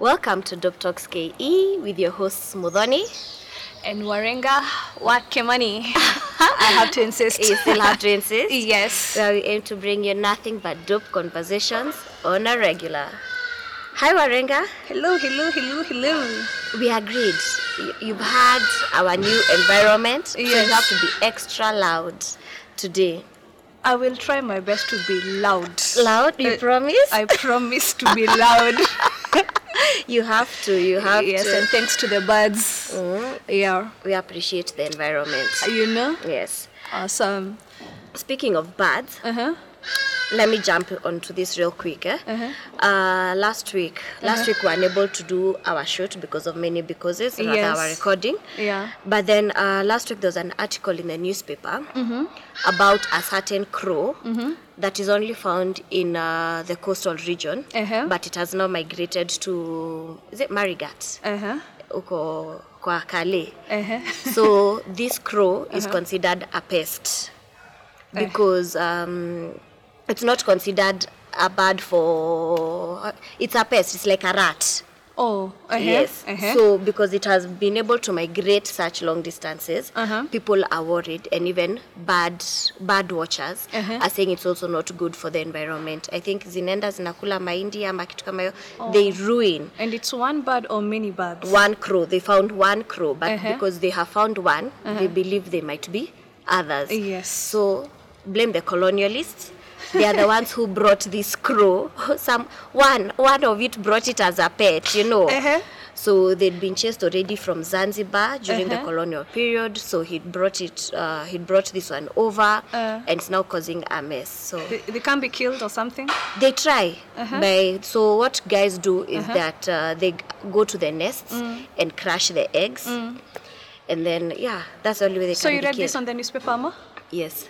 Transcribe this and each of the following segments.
Welcome to Dope Talks KE with your hosts Mudhoni. And Warenga Wakemani. I have to insist. You still have to insist? yes. Where we aim to bring you nothing but dope conversations on a regular. Hi Warenga. Hello, hello, hello, hello. We agreed. You- You've had our new environment, so you have to be extra loud today. I will try my best to be loud. Loud, you Uh, promise? I promise to be loud. You have to. You have yes, to. and thanks to the birds. Mm, Yeah. we appreciate the environment. You know? Yes. Awesome. Speaking of birds, Uh-huh. Let me jump onto this real quick. Eh? Uh-huh. Uh, last week, last week we were unable to do our shoot because of many becauses, rather Yes. our recording. Yeah. But then uh, last week there was an article in the newspaper Mm-hmm. about a certain crow that is only found in uh, the coastal region, Uh-huh. but it has now migrated to is it Marigat, Uh-huh. uko kwa Kale. Uh-huh. So this crow is considered a pest because um, it's not considered a bird for. It's a pest. It's like a rat. Oh, uh-huh. Yes. Uh-huh. So because it has been able to migrate such long distances, Uh-huh. people are worried, and even bird bird watchers Uh-huh. are saying it's also not good for the environment. I think zinaenda zinakula mahindi ama kitu kama hiyo. They ruin and it's one bird or many birds? one crow. They found one crow, but Uh-huh. because they have found one, they believe there might be others. Yes. So blame the colonialists. They are the ones who brought this crow. Some one one of it brought it as a pet, you know. Uh-huh. So they'd been chased already from Zanzibar during the Uh-huh. colonial period. So he brought it. Uh, he brought this one over, Uh. and it's now causing a mess. So They, they can't be killed or something? they try Uh-huh. by so what guys do is that uh, they go to the nests Mm. and crush the eggs and then yeah that's the only way they So can you read killed. this on the newspaper, Ma? yes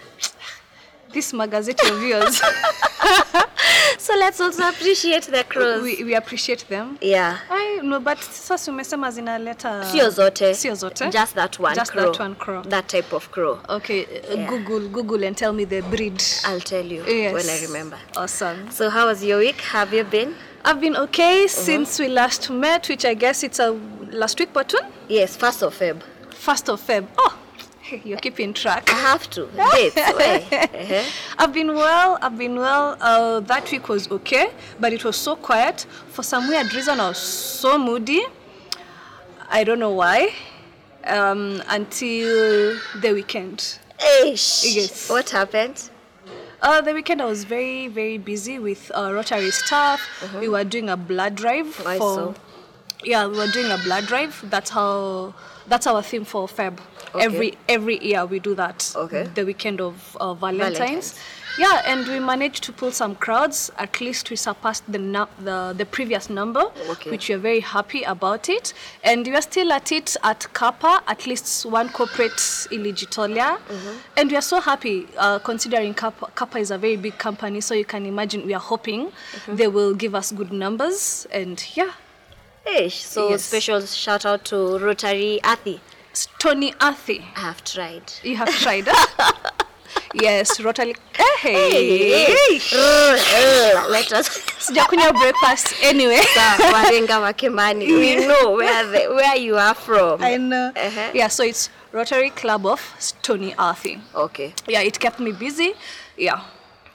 This magazine of yours. so let's also appreciate the crows we, we appreciate them. yeah I know, but sasa umesema zinaleta sio zote Sio zote? just that one Just crow that one crow. that type of crow Okay, uh, Yeah. Google Google and tell me the breed. i'll tell you yes. when i remember Awesome. so how was your week have you been I've been okay since we last met, which I guess it's a last week, when? yes first of feb First of Feb. Oh, you're keeping track. i have to dates uh-huh. I've been well. I've been well. Uh, that week was okay, but it was so quiet. For some weird reason, I was so moody. I don't know why. Um, until the weekend. Eish. Yes. what happened Uh, the weekend I was very very busy with uh, Rotary staff. We were doing a blood drive I for. saw. Yeah, we were doing a blood drive. That's how. That's our theme for Feb. Okay. Every every year we do that. Okay. The weekend of uh, Valentine's. Valentine's. Yeah, and we managed to pull some crowds. At least we surpassed the nu- the, the previous number, Okay. which we are very happy about it. And we are still at it at Kappa, at least one corporate Iligitolia. And we are so happy uh, considering Kappa, Kappa is a very big company, so you can imagine we are hoping they will give us good numbers. And yeah, Eish. so Yes. special shout out to rotary athi S- Tony Athi, i have tried you have tried. yes, Rotary. Hey, let us sijakunywa breakfast anyway. warenga wakemani we know where the, where you are from I know. Uh-huh. Yeah, so it's Rotary Club of Stony Athi. okay Yeah, it kept me busy. Yeah,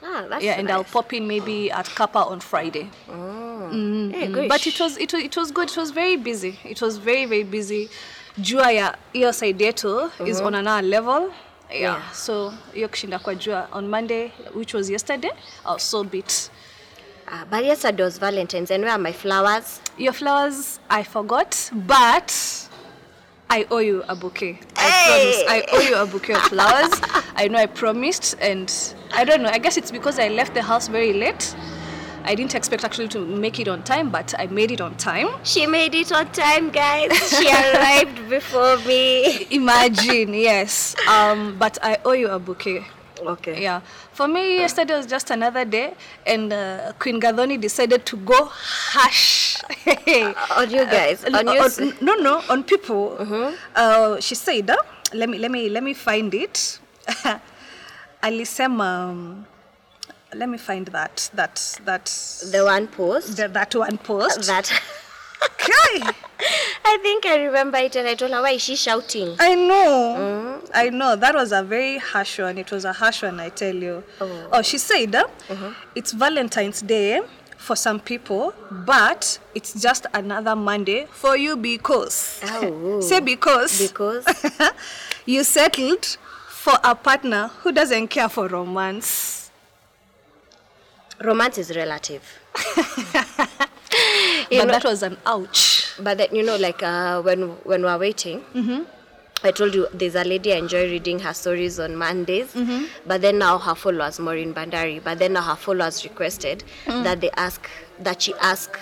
ah, that's yeah, and nice. I'll pop in maybe at Kappa on Friday. hey, gosh. But it was it was it was good. It was very busy. It was very very busy. Jua ya hiyo side yetu is on another level. Yeah. Yeah. So hiyo kushinda kwa jua on Monday, which was yesterday, I was so beat. Uh, but yesterday was valentines and where are my flowers Your flowers, I forgot, but I owe you a bouquet. I Hey! promise. I owe you a bouquet of flowers. I know I promised, and I don't know. I guess it's because I left the house very late. I didn't expect actually to make it on time, but I made it on time. she made it on time guys she arrived before me Imagine, yes. Um, but I owe you a bouquet. okay Yeah. For me, yesterday was just another day, and uh, Queen Gadhoni decided to go harsh. on you guys Uh, on you s- on- no, no, on people. Uh, she said, uh, let me, let me, let me find it. Alisema, um, let me find that, that, that, the one post that, that one post. that Okay. I think I remember it and I told her, why is she shouting? I know. I know. That was a very harsh one. It was a harsh one, I tell you. Oh. she said uh, it's Valentine's Day for some people, but it's just another Monday for you because. Oh. Say because. Because you settled for a partner who doesn't care for romance. Romance is relative. You but know- that was an ouch. But then you know, like uh, when when we are waiting, I told you there's a lady I enjoy reading her stories on Mondays. But then now her followers, Maureen Bandari, but then now her followers requested that they ask that she ask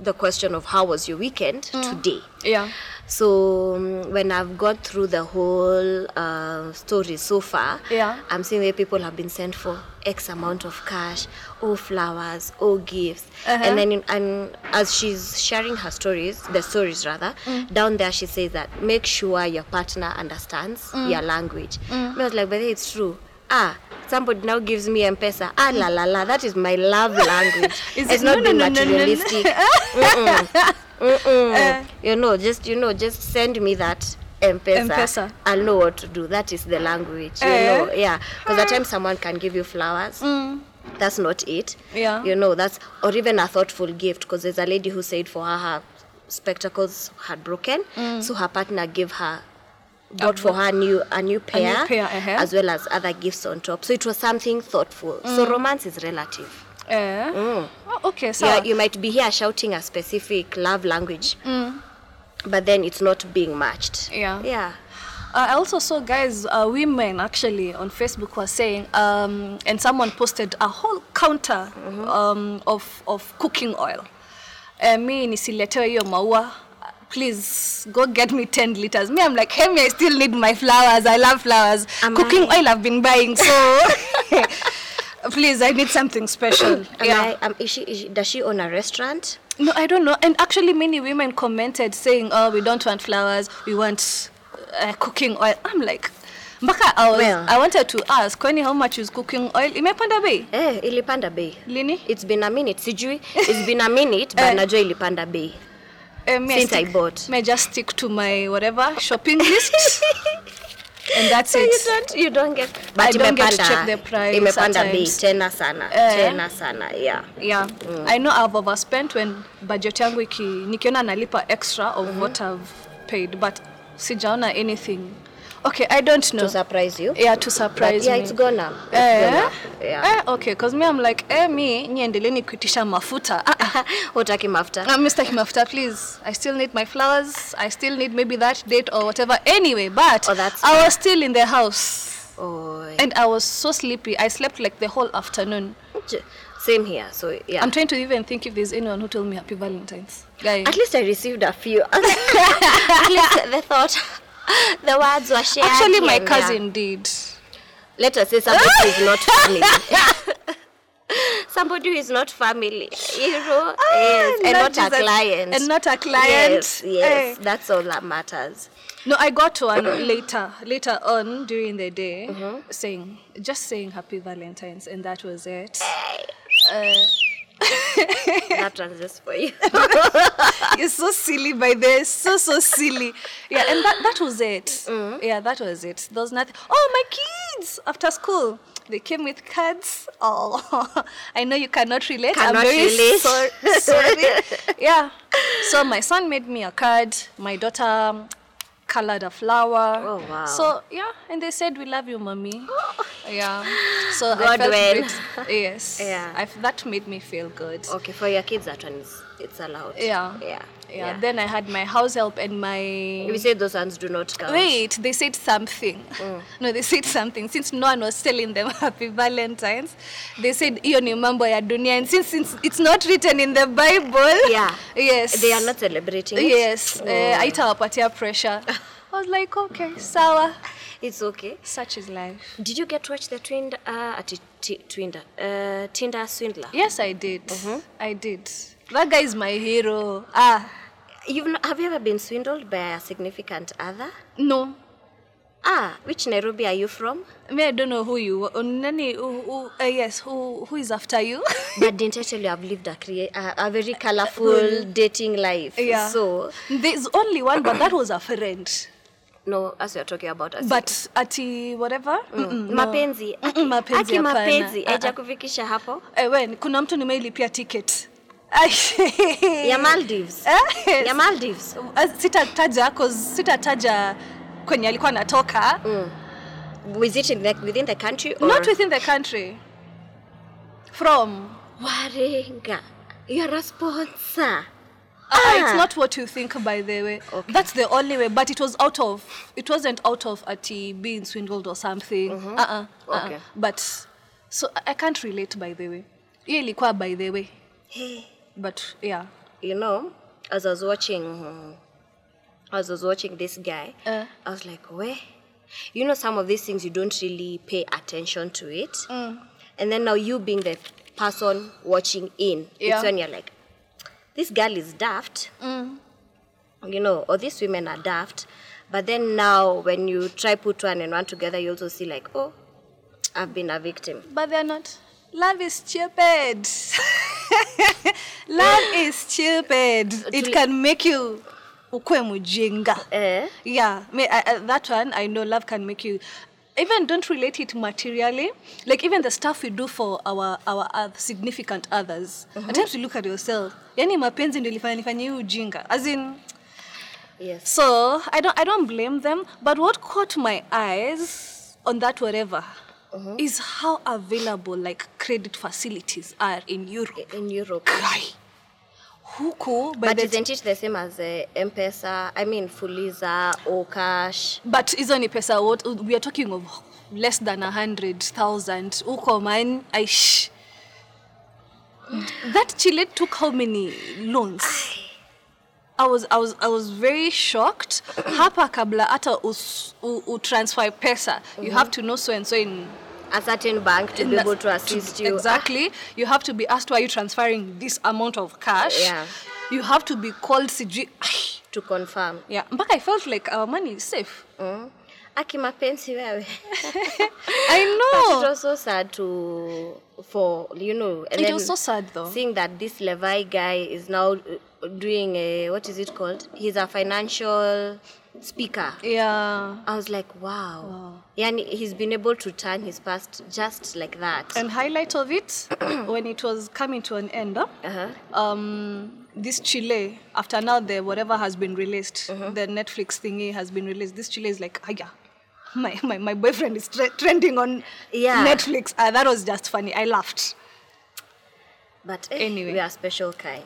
the question of how was your weekend today. Yeah. So um, when I've gone through the whole uh, story so far, Yeah. I'm seeing where people have been sent for X amount of cash, or flowers, or gifts, Uh-huh. and then in, and as she's sharing her stories, the stories rather, Mm. down there she says that make sure your partner understands Mm. your language. I was like, but it's true. Ah, somebody now gives me M-Pesa. Ah, la la la, that is my love language. Is it's it- not no, being no, no, no, materialistic. Mm-mm. Mm-mm. Eh. you know, just you know, just send me that M-Pesa. M-Pesa. I'll know what to do. That is the language. You Eh. know, yeah. Because at times someone can give you flowers. That's not it. Yeah. You know, that's or even a thoughtful gift. Because there's a lady who said for her her spectacles had broken, so her partner gave her bought for her new a new pair, pair, uh-huh. as well as other gifts on top. So it was something thoughtful. So romance is relative. Eh? Oh, okay, so Yeah, you might be here shouting a specific love language, but then it's not being matched. Yeah. Yeah. I also saw guys, uh, women actually on Facebook were saying, um, and someone posted a whole counter um, of, of cooking oil. Uh, me nisiletewe hiyo maua. Please go get me 10 liters. Me, I'm like, hey, me, I still need my flowers. I love flowers. Am cooking I- oil I've been buying, so please, I need something special. Yeah. I, um, is she, is she, does she own a restaurant? No, I don't know. And actually, many women commented saying, "Oh, we don't want flowers. We want uh, cooking oil." I'm like, mpaka I was, Well. I wanted to ask, kwani how much is cooking oil? Imepanda bei? Eh, ilipanda bei. Lini? It's been a minute. Sijui. It's been a minute, but Eh. najua ilipanda bei. Eh, me, Since I stick- bought. May just stick to my whatever shopping list, and that's So you don't, you don't get. I don't get to check the price Imepanda bei tena sana, Eh. tena sana. Yeah. Yeah, I know I've overspent when budget yangu iki nikiona nalipa extra of what I've paid, but sijaona anything. Okay, I don't know. To surprise you. Yeah, to But yeah, me. it's gonna. It's Eh? gonna. Yeah. Eh, okay, cause me I'm like, eh, me niendeleni kuitisha mafuta. utaki mafuta. Ah, Mr. Mafuta, please. I still need my flowers. I still need maybe that date or whatever. Anyway, but Oh, that's I was still in the house Oh. and I was so sleepy. I slept like the whole afternoon. Same here. So yeah. I'm trying to even think if there's anyone who told me Happy Valentine's. Guy. At least I received a few. At least the thought, the words were shared. Actually, my here there. cousin did. Let us say somebody who is not family. somebody who is not family, you know, yes, and not, not a client. And not a client. Yes, yes, hey. that's all that matters. No, I got one later, later on during the day, Mm-hmm. saying, just saying Happy Valentine's, and that was it. That one's just for you. You're so silly by this, so so silly. Yeah, and that that was it. Mm-hmm. Yeah, that was it. There was nothing. Oh, my kids after school. They came with cards. Oh, I know you cannot relate. Cannot I'm very relate. sor- sorry. yeah. So my son made me a card. My daughter um, colored a flower. Oh, wow. So yeah, and they said we love you, mommy. yeah. So I felt great. Yes. Yeah. I've, that made me feel good. okay, for your kids, that one is it's allowed. Yeah. yeah, Yeah. Then I had my house help and my. we said those ones do not count. Wait, they said something. Mm. No, they said something. Since no one was telling them Happy Valentine's, they said hiyo ni mambo ya dunia. And since, since it's not written in the Bible, Yeah. yes, They are not celebrating. it. Yes, Oh. uh, haitawapatia pressure. I was like, okay, sawa. It's okay. Such is life. Did you get to watch the twin uh, t- t- Twinder uh, Tinder swindler? Yes, I did. Mm-hmm. I did. That guy is my hero. Ah, You've not, have you ever been swindled by a significant other? no. Ah, which Nairobi are you from? Me, I don't know who you. Nani, who, who, uh, yes, who who is after you? but didn't I tell you I've lived a, crea- a, a very colorful dating life? yeah. So, there's only one, but that was a friend. No, as you're talking about us. But ati whatever. No. mapenzi. Mapenzi Aki mapenzi. Ah, ah. Haijakufikisha hapo? Eh, wen, kuna mtu nimeilipia ticket. Ya Maldives. Eh, Ya Maldives. Uh, sitataja sitataja kwenye alikuwa anatoka Was it in the, within the country or? not within the country from Waringa. You're a sponsor. Ah, it's not what you think by the way Okay. that's the only way but it was out of it wasn't out of ati being swindled or something uh-uh, uh-uh. Okay. but so I- can't relate by the way hiyo ilikuwa by the way Hey. but yeah You know, as I was watching, as I was watching this guy, Uh. I was like, where? You know, some of these things you don't really pay attention to it. And then now you being the person watching in, Yeah. it's when you're like, this girl is daft. You know, or these women are daft. But then now when you try put one and one together, you also see like, oh, I've been a victim. but they're not love is stupid love is stupid it can make you ukwe mujinga Eh? Yeah, I, I, that one I know love can make you. Even don't relate it materially. Like even the stuff we do for our our other significant others. At times you look at yourself. Yani mapenzi ndio ilifanya nifanye hii ujinga. As in, Yes. so I don't I don't blame them. But what caught my eyes on that whatever is how available like credit facilities are in Europe. In Europe. Guy, huku But the isn't it the same as uh, M-Pesa? I mean, Fuliza or Cash? But hizo ni pesa what we are talking of less than a hundred thousand. Uko man, aish. That Chile took how many loans? I was I was I was very shocked. Hapa kabla hata utransfer pesa u transfer pesa, you have to know so and so in A certain bank to be able to assist you. Exactly. You have to be asked why you're transferring this amount of cash. Yeah. You have to be called. Ai, To confirm. Yeah, But I felt like our money is safe. Mm. Aki mapenzi wewe. I But know. it was so sad to, for, you know, and It was so sad though. seeing that this Levi guy is now uh, doing a, what is it called? He's a financial speaker. Yeah. I was like, wow. Yani, he's been able to turn his past just like that. And highlight of it, when it was coming to an end, huh? Uh-huh. um, this Chile, after now the whatever has been released, Uh-huh. the Netflix thingy has been released. This Chile is like, ah, yeah, my, my, my boyfriend is tre- trending on Yeah. Netflix. Ah, that was just funny. I laughed. But eh, Anyway. we are special kind.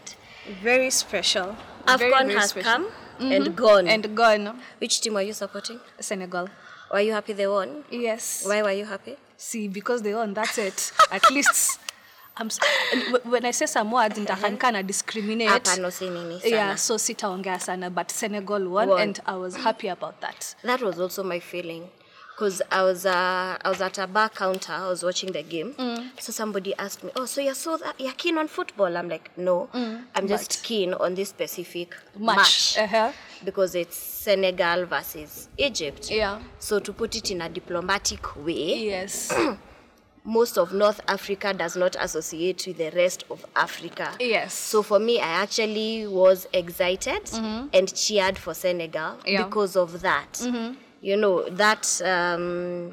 Very special. Very, very has special. come and gone. And gone. Which team are you supporting? Senegal. Were you happy they won? Yes. Why were you happy? See, because they won, that's it. At least. I'm, so, when I say some words, nitakanika na discriminate. Hapa no si sana. Yeah, so sitaongea sana, but Senegal won, Won. and I was happy about that. That was also my feeling. Because I was uh, I was at a bar counter, I was watching the game. So somebody asked me, Oh, so you're so that you're keen on football? I'm like, No. I'm just keen on this specific match. Uh-huh. Because it's Senegal versus Egypt. Yeah. So to put it in a diplomatic way, Yes. most of North Africa does not associate with the rest of Africa. yes. So for me, I actually was excited and cheered for Senegal Yeah. because of that. You know, that um,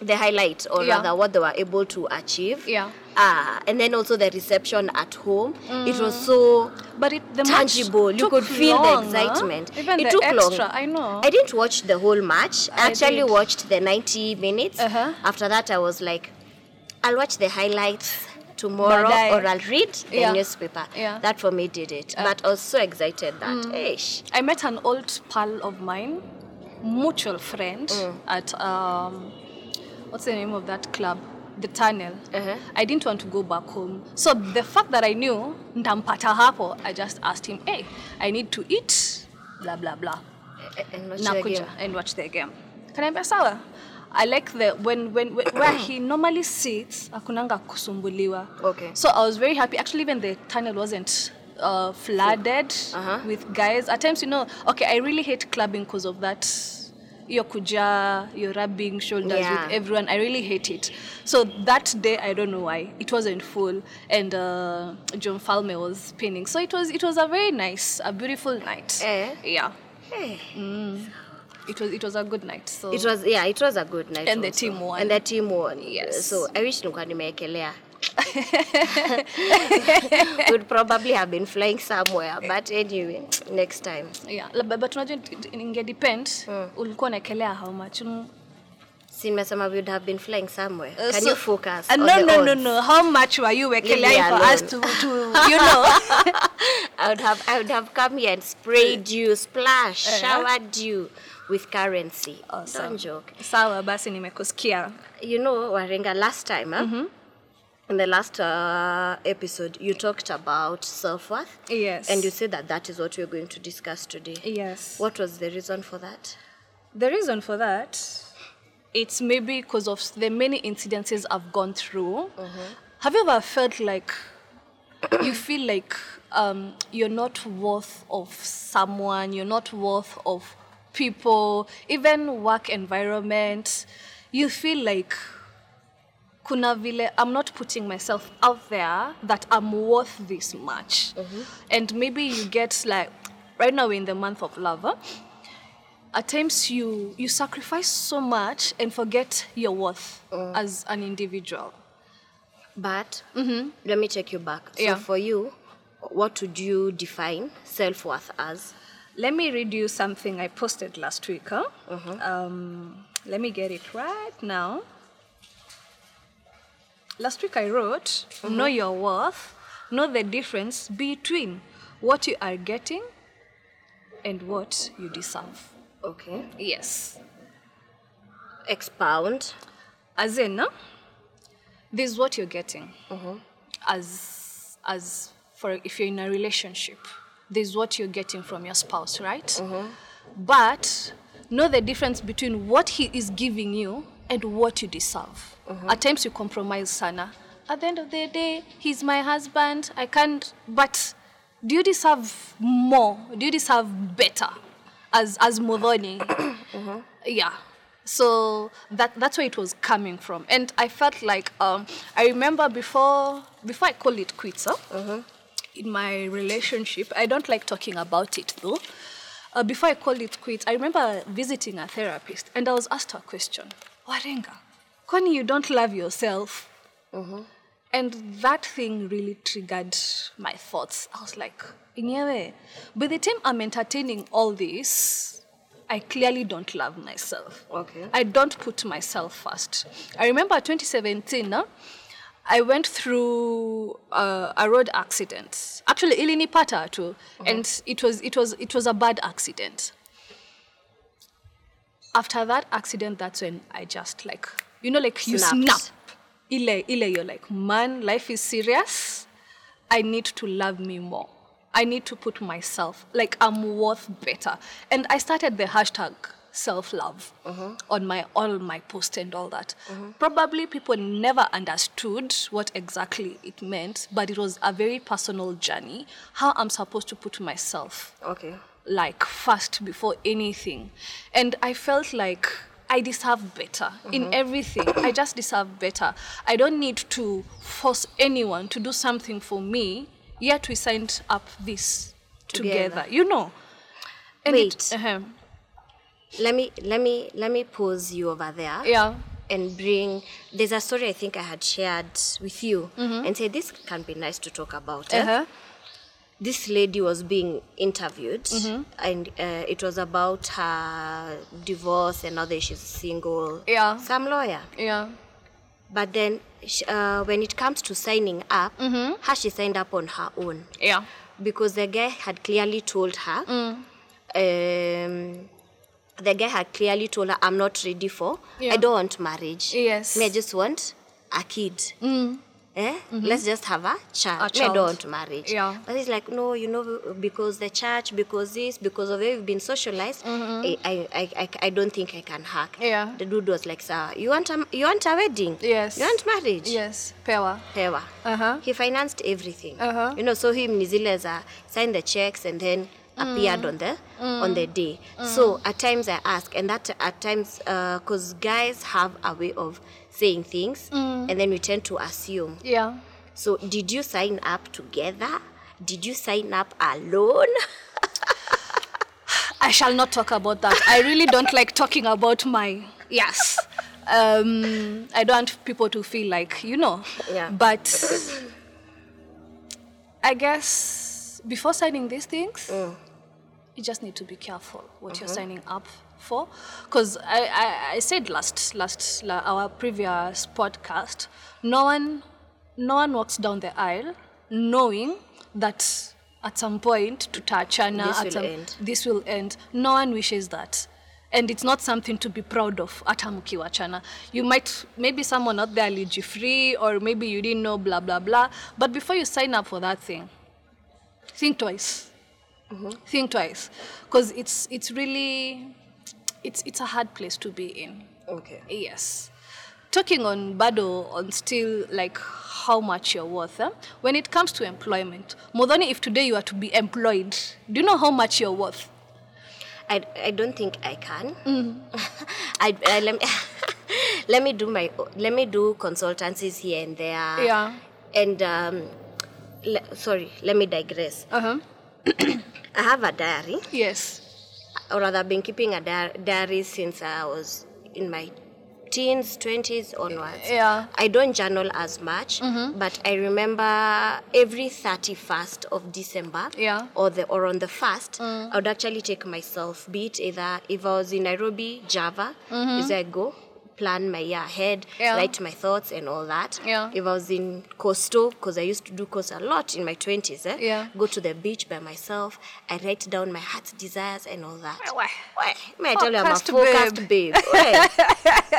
the highlight, or Yeah. rather, what they were able to achieve. Yeah. Uh, and then also the reception at home. It was so but it, the tangible. You could feel long, the huh? excitement. Even it the took extra, long. I know. I didn't watch the whole match. I I actually did. watched the 90 minutes. Uh-huh. After that, I was like, I'll watch the highlights tomorrow or I'll read the Yeah. newspaper. Yeah. That for me did it. but I was so excited that, ish. I met an old pal of mine, mutual friend, at um, what's the name of that club? The Tunnel. Uh-huh. I didn't want to go back home. So the fact that I knew ntampata hapo, I just asked him, hey, I need to eat, blah, blah, blah. And watch the game. and watch the game. Kaniambia sawa. I like the when when, when where he normally sits akunanga kusumbuliwa. Okay. So I was very happy. Actually, even the tunnel wasn't uh, flooded Uh-huh. with guys. At times, you know, okay, I really hate clubbing because of that your kuja, you're rubbing shoulders Yeah. with everyone. I really hate it. So that day, I don't know why it wasn't full, and uh, John Falme was pinning So it was it was a very nice, a beautiful night. Eh? Yeah, Hey. it was it was a good night. So It was yeah, it was a good night. And the team won. And the team won. Yes. So I wish nilikuwa nimeekelea. Would probably have been flying somewhere, but anyway, next time. yeah, but unajua inge depend ulikuwa unaekelea how much. simesema we would have been flying somewhere. Uh, Can so- you focus? Uh, on no, the no, no, no. How much were you Leave for us to, to you know? I would have I would have come here and sprayed you, splash, Eh. showered you with currency. Awesome. Don't joke. Sawa basi nimekusikia. You know, Warenga, last time, huh? In the last uh, episode, you talked about self worth. Yes. And you said that that is what we're going to discuss today. Yes. What was the reason for that? The reason for that, it's maybe because of the many incidences I've gone through. Have you ever felt like you feel like um, you're not worth of someone, you're not worth of people, even work environment? You feel like kuna vile I'm not putting myself out there that I'm worth this much. Mm-hmm. And maybe you get like right now we're in the month of love. huh? At times you you sacrifice so much and forget your worth mm. as an individual. But mm-hmm. let me take you back. So, Yeah. for you, what would you define self worth as? Let me read you something I posted last week. Huh? Mm-hmm. Um, let me get it right now. Last week I wrote, mm-hmm. Know your worth, know the difference between what you are getting and what you deserve. Okay. Yes. Expound. As in, huh? this is what you're getting. Mm-hmm. As, as for if you're in a relationship, this is what you're getting from your spouse, right? Mm-hmm. But know the difference between what he is giving you and what you deserve. At times you compromise, Sana. At the end of the day, he's my husband. I can't. But do you deserve more? Do you deserve better? As as Modoni, yeah so that that's where it was coming from and i felt like um, i remember before before i call it quits huh? in my relationship i don't like talking about it though uh, before i called it quits i remember visiting a therapist and i was asked a question warenga kwani you don't love yourself and that thing really triggered my thoughts. I was like, Inyewe, by the time I'm entertaining all this, I clearly don't love myself. Okay. I don't put myself first. I remember 2017, no? I went through uh, a road accident. Actually, ilinipata too, and it was it was it was a bad accident. After that accident, that's when I just like you know like you Snapped. snap. Ile ile you're like man, life is serious. I need to love me more. I need to put myself like I'm worth better. And I started the hashtag self love uh-huh. on my all my post and all that. Uh-huh. Probably people never understood what exactly it meant, but it was a very personal journey. How I'm supposed to put myself Okay. Like first before anything. And I felt like I deserve better in everything. I just deserve better. I don't need to force anyone to do something for me, yet we signed up this together. Together. You know? And Wait. It, uh-huh. Let me let me let me pause you over there. Yeah. and bring there's a story I think I had shared with you and say this can be nice to talk about. Uh eh? This lady was being interviewed and uh, it was about her divorce and now that she's single. Yeah. Some lawyer. Yeah. But then uh, when it comes to signing up, her she signed up on her own Yeah. because the guy had clearly told her um, the guy had clearly told her i'm not ready for Yeah. i don't want marriage Yes. i just want a kid Eh? Let's just have a child. A child. don't want marriage. Yeah. But it's like, no, you know, because the church, because this, because of it, we've been socialized. I, I, I, I, I don't think I can hack. Yeah. The dude was like, sir, you want a, you want a wedding? Yes. You want marriage? Yes. Pewa. hewa Uh-huh. he financed everything Uh-huh. you know so him ni zile za the checks and then appeared on the on the day. So at times I ask, and that at times because guys have a way of saying things, mm. and then we tend to assume. Yeah. So did you sign up together? Did you sign up alone? I shall not talk about that. I really don't like talking about my yes. Um, I don't want people to feel like you know. Yeah. But I guess before signing these things, mm. you just need to be careful what you're mm-hmm. signing up for. Because I, I, I said last last la, our previous podcast, no one no one walks down the aisle knowing that at some point tutachana This at will some, end. this will end. No one wishes that. And it's not something to be proud of hata mkiwachana. You might, maybe someone out there allergy free or maybe you didn't know blah blah blah. But before you sign up for that thing, think twice. Mm-hmm. Think twice. Because it's, it's really, it's, it's a hard place to be in. Okay. Yes. Talking on Bado on still like how much you're worth. eh? When it comes to employment, Modoni, if today you are to be employed, do you know how much you're worth? I, I don't think I can. I, I let, me, let me do my let me do consultancies here and there. Yeah. And um, le, sorry, let me digress. Uh huh. I have a diary, Yes. Or rather, I've been keeping a di- diary since I was in my teens, twenties onwards. Yeah. I don't journal as much, mm-hmm. but I remember every thirty-first of December, Yeah. or the or on the first, mm. I would actually take myself. Be it either if I was in Nairobi, Java, mm-hmm. is where I go. Plan my year ahead, Yeah. write my thoughts and all that. Yeah. If I was in Coastal, because I used to do coast a lot in my 20s, eh? Yeah. go to the beach by myself. I write down my heart's desires and all that. Why? Why? May I tell you, I'm a Focused focused babe. Why?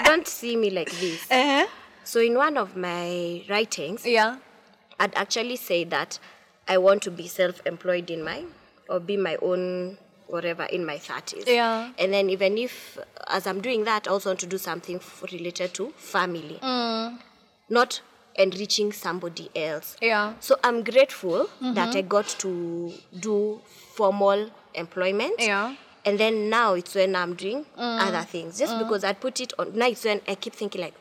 Don't see me like this. Uh-huh. So, in one of my writings, Yeah. I'd actually say that I want to be self employed in my, or be my own whatever in my 30s. Yeah. And then, even if, as I'm doing that, I also want to do something related to family, Mm. not enriching somebody else. Yeah. So I'm grateful Mm-hmm. that I got to do formal employment. Yeah. Mm. And then now it's when I'm doing other things. Just because I put it on now it's when I keep thinking like,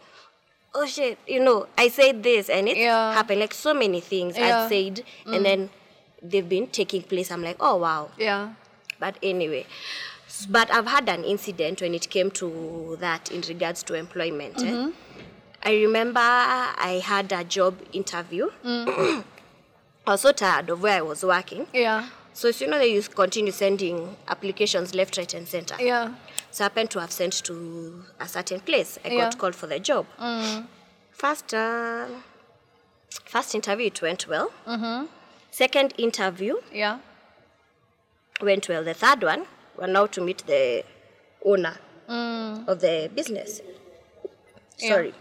oh shit, you know, I said this and it Yeah. happened. Like so many things Yeah. Mm. I'd said and then they've been taking place. I'm like, oh wow. Yeah. But anyway, but I've had an incident when it came to that in regards to employment. eh. Mm-hmm. I remember I had a job interview. I was so tired of where I was working. Yeah. So, as you know, they used continue sending applications left, right, and center. Yeah. So, I happened to have sent to a certain place. I Yeah. got called for the job. First, uh, first interview, it went well. Second interview, Yeah. Went well. The third one, we're now to meet the owner mm. of the business. Yeah. Sorry.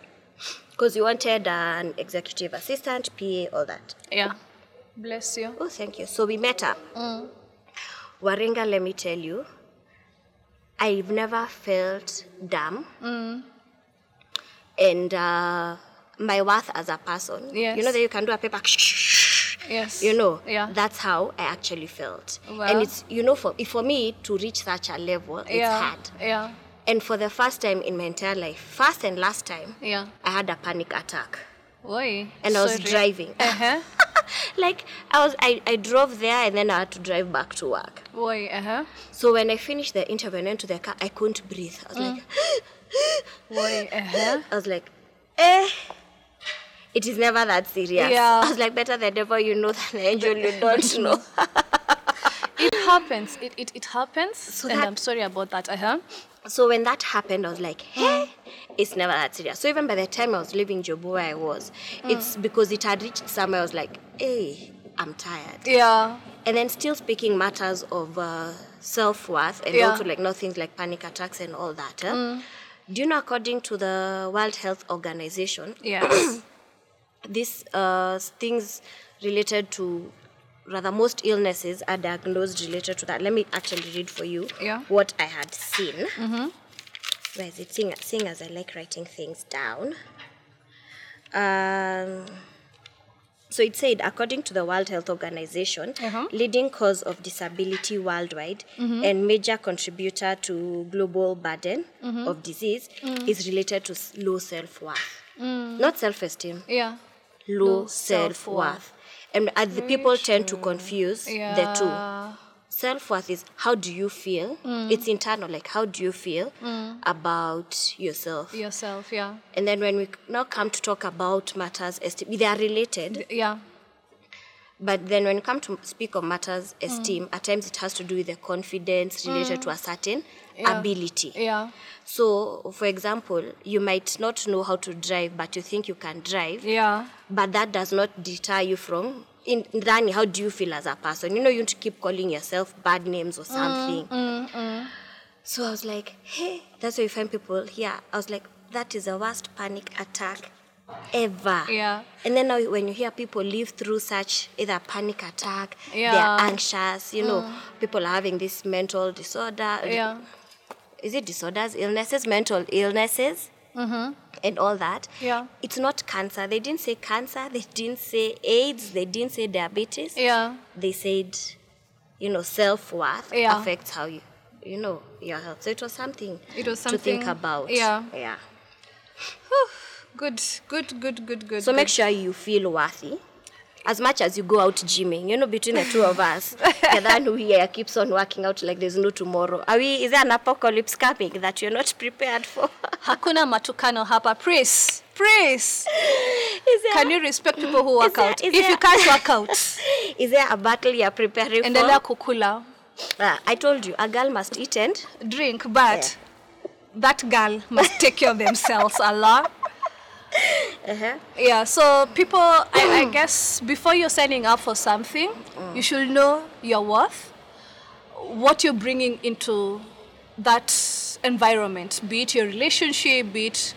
Because you wanted an executive assistant, PA, all that. Yeah. Bless you. Oh, thank you. So we met up. Mm. Waringa, let me tell you, I've never felt dumb. Mm. And uh, my worth as a person. Yes. You know that you can do a paper. Yes. You know, Yeah. that's how I actually felt. Well. and it's, you know, for, for me to reach such a level, it's hard. Yeah. And for the first time in my entire life, first and last time, Yeah. I had a panic attack. Oi. And I was driving. Uh-huh. like I was, I, I drove there and then I had to drive back to work. Oi. Uh-huh. So when I finished the interview and went to the car, I couldn't breathe. I was like, Oi. Uh-huh. I was like, eh. It is never that serious. Yeah. I was like, better the devil you know than the angel you don't know. It happens. It, it, it happens. and that- I'm sorry about that. Uh-huh. so when that happened, I was like, hey, it's never that serious. So even by the time I was leaving Jobu where I was, it's because it had reached somewhere. I was like, hey, I'm tired. Yeah. And then still speaking matters of uh, self worth and Yeah. also like not things like panic attacks and all that. eh? Do you know, according to the World Health Organization, Yes. these uh, things related to rather most illnesses are diagnosed related to that. Let me actually read for you Yeah. what I had seen. Where is it? Seeing, seeing as I like writing things down. Um, So it said, according to the World Health Organization, Uh-huh. leading cause of disability worldwide and major contributor to global burden of disease is related to low self worth. Not self esteem, Yeah. Low, self self-worth. And uh, the people tend to confuse Yeah. the two. Self worth is how do you feel? Mm. It's internal, like how do you feel about yourself? Yourself, yeah. And then when we now come to talk about matters, they are related. Yeah. But then when you come to speak of matters mm. esteem, at times it has to do with the confidence mm. related to a certain Yeah. ability. Yeah. So, for example, you might not know how to drive, but you think you can drive. Yeah. But that does not deter you from in Rani, how do you feel as a person? You know, you to keep calling yourself bad names or mm, something. So I was like, hey, that's why you find people here. I was like, that is the worst panic attack ever. Yeah. And then now when you hear people live through such either panic attack, Yeah. they're anxious, you know, mm. people are having this mental disorder. Yeah. Is it disorders, illnesses, mental illnesses? Mm-hmm. And all that. Yeah. It's not cancer. They didn't say cancer. They didn't say AIDS. They didn't say diabetes. Yeah. They said, you know, self worth Yeah. affects how you, you know, your health. So it was something. It was to think about. yeah. Yeah. Good. Good. Good. Good. Good. So good. make sure you feel worthy. As much as you go out gymming, you know, between the two of us, the one who here keeps on working out like there's no tomorrow. Are we? Is there an apocalypse coming that you're not prepared for? Hakuna matukano hapa. Praise. Praise. there, Can you respect people who work there- out? If there, you can't work out, Is there a battle you're preparing endelea for? kukula. Ah, I told you, a girl must eat and Drink, but that girl must take care of themselves, Allah. Uh-huh. Yeah, so people, I, I guess, before you're signing up for something, you should know your worth, what you're bringing into that environment, be it your relationship, be it,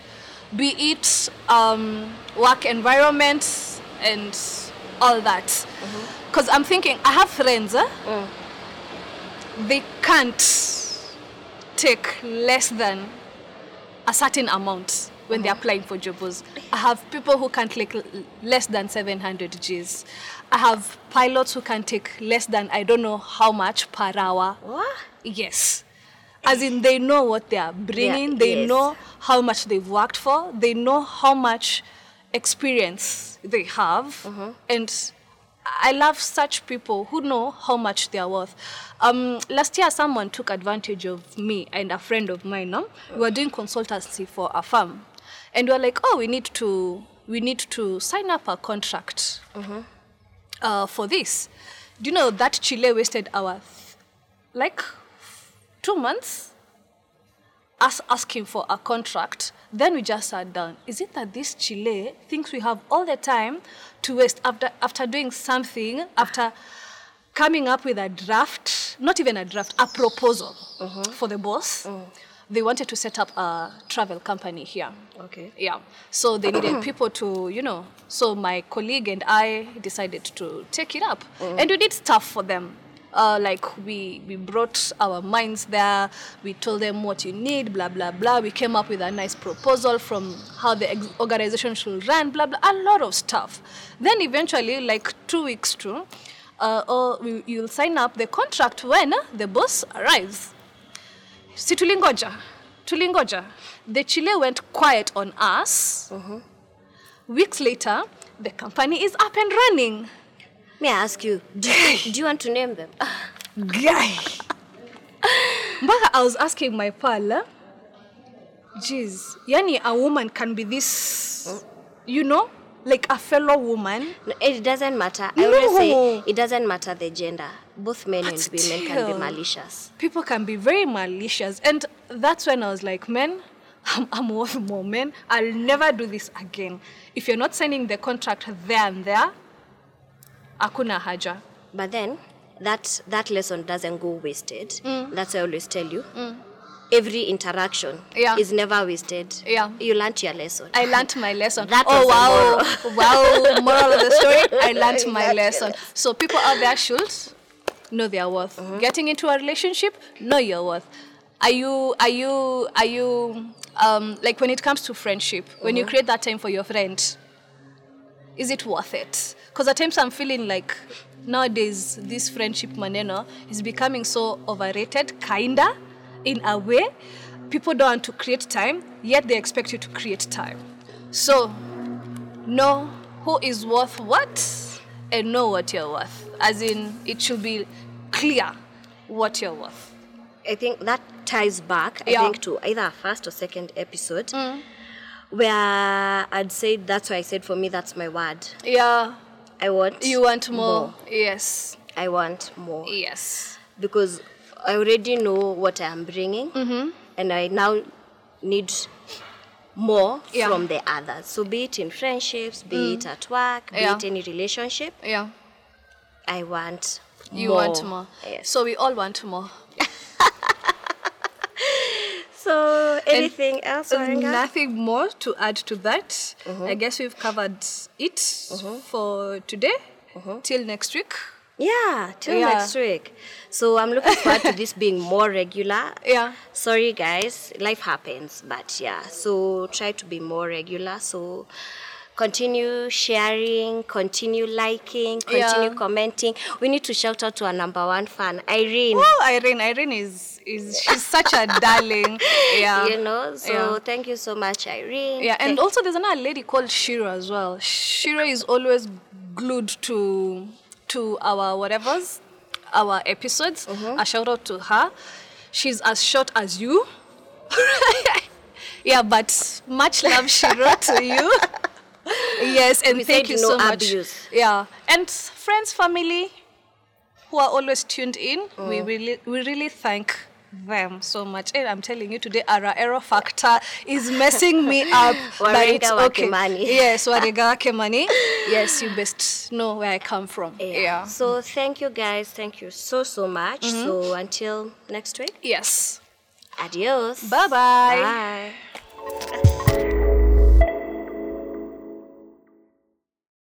be it um, work environment, and all that. Because I'm thinking, I have friends, eh? they can't take less than a certain amount when they're applying for jobs. I have people who can take less than 700 Gs. I have pilots who can take less than I don't know how much per hour. What? Yes. As in, they know what they are bringing, they yes. know how much they've worked for, they know how much experience they have. And I love such people who know how much they are worth. Um, last year, someone took advantage of me and a friend of mine. No? We were doing consultancy for a firm. And we're like, oh, we need to, we need to sign up a contract uh-huh. uh, for this. Do you know that Chile wasted our like two months us asking for a contract. Then we just sat down. Is it that this Chile thinks we have all the time to waste after after doing something, after coming up with a draft, not even a draft, a proposal uh-huh. for the boss? Uh-huh. They wanted to set up a travel company here. Okay. Yeah. So they needed people to, you know. So my colleague and I decided to take it up, and we did stuff for them. Uh, like we we brought our minds there. We told them what you need, blah blah blah. We came up with a nice proposal from how the ex- organization should run, blah blah. A lot of stuff. Then eventually, like two weeks to, uh, oh, we, you'll sign up the contract when the boss arrives si tulingoja tulingoja. The chile went quiet on us. Weeks later the company is up and running. May I ask you, do you, do you want to name them? guy. Mpaka i was asking my pal eh, jeez yani a woman can be this you know like a fellow woman No, it doesn't matter. I always say it doesn't matter the gender. Both men But and women can be malicious. people can be very malicious and that's when i was like men i'm, I'm worth more men i'll never do this again if you're not signing the contract there and there akuna haja But then that that lesson doesn't go wasted. Mm. That's why I always tell you. Mm. Every interaction Yeah. is never wasted. Yeah. You learnt your lesson. I learnt my lesson. That oh wow, wow! Moral of the story: I learnt my lesson. So people out there should know their worth. Getting into a relationship, know your worth. Are you are you are you um, like when it comes to friendship? When you create that time for your friend, is it worth it? Because at times I'm feeling like nowadays this friendship maneno is becoming so overrated, kinda, in a way. People don't want to create time, yet they expect you to create time. So, know who is worth what and know what you're worth. As in, it should be clear what you're worth. I think that ties back, I Yeah. think, to either a first or second episode, mm. where I'd say that's why I said for me that's my word. Yeah, I want you want more. Yes, I want more yes. because I already know what I'm bringing, Mm-hmm. and I now need more Yeah. from the others. So be it in friendships, be it at work, be Mm. Yeah. it any relationship, Yeah, I want you more. want more. Yes. So we all want more. So anything else, Waringa? Nothing more to add to that. Mm-hmm. I guess we've covered it for today. Mm-hmm. Till next week. Yeah, till Yeah. next week. So I'm looking forward to this being more regular. Yeah. Sorry, guys, life happens, but yeah. So try to be more regular. So continue sharing, continue liking, continue Yeah. commenting. We need to shout out to our number one fan, Irene. Oh, Irene. Irene is is she's such a darling. Yeah. You know, so Yeah. thank you so much, Irene. Yeah, and Thank- also there's another lady called Shira as well. Shira is always glued to to our whatever's our episodes. Mm-hmm. A shout out to her. She's as short as you. yeah, but much love, Shira, to you. Yes, and We thank you no so much. Yeah, and friends, family who are always tuned in, we Mm. really we really thank them so much. And I'm telling you today, our error factor is messing me up. but it's okay. Yes, Warenga wake money. Yes, you best know where I come from. Yeah. So thank you, guys. Thank you so so much. Mm-hmm. So until next week, Yes. adios. Bye-bye. Bye.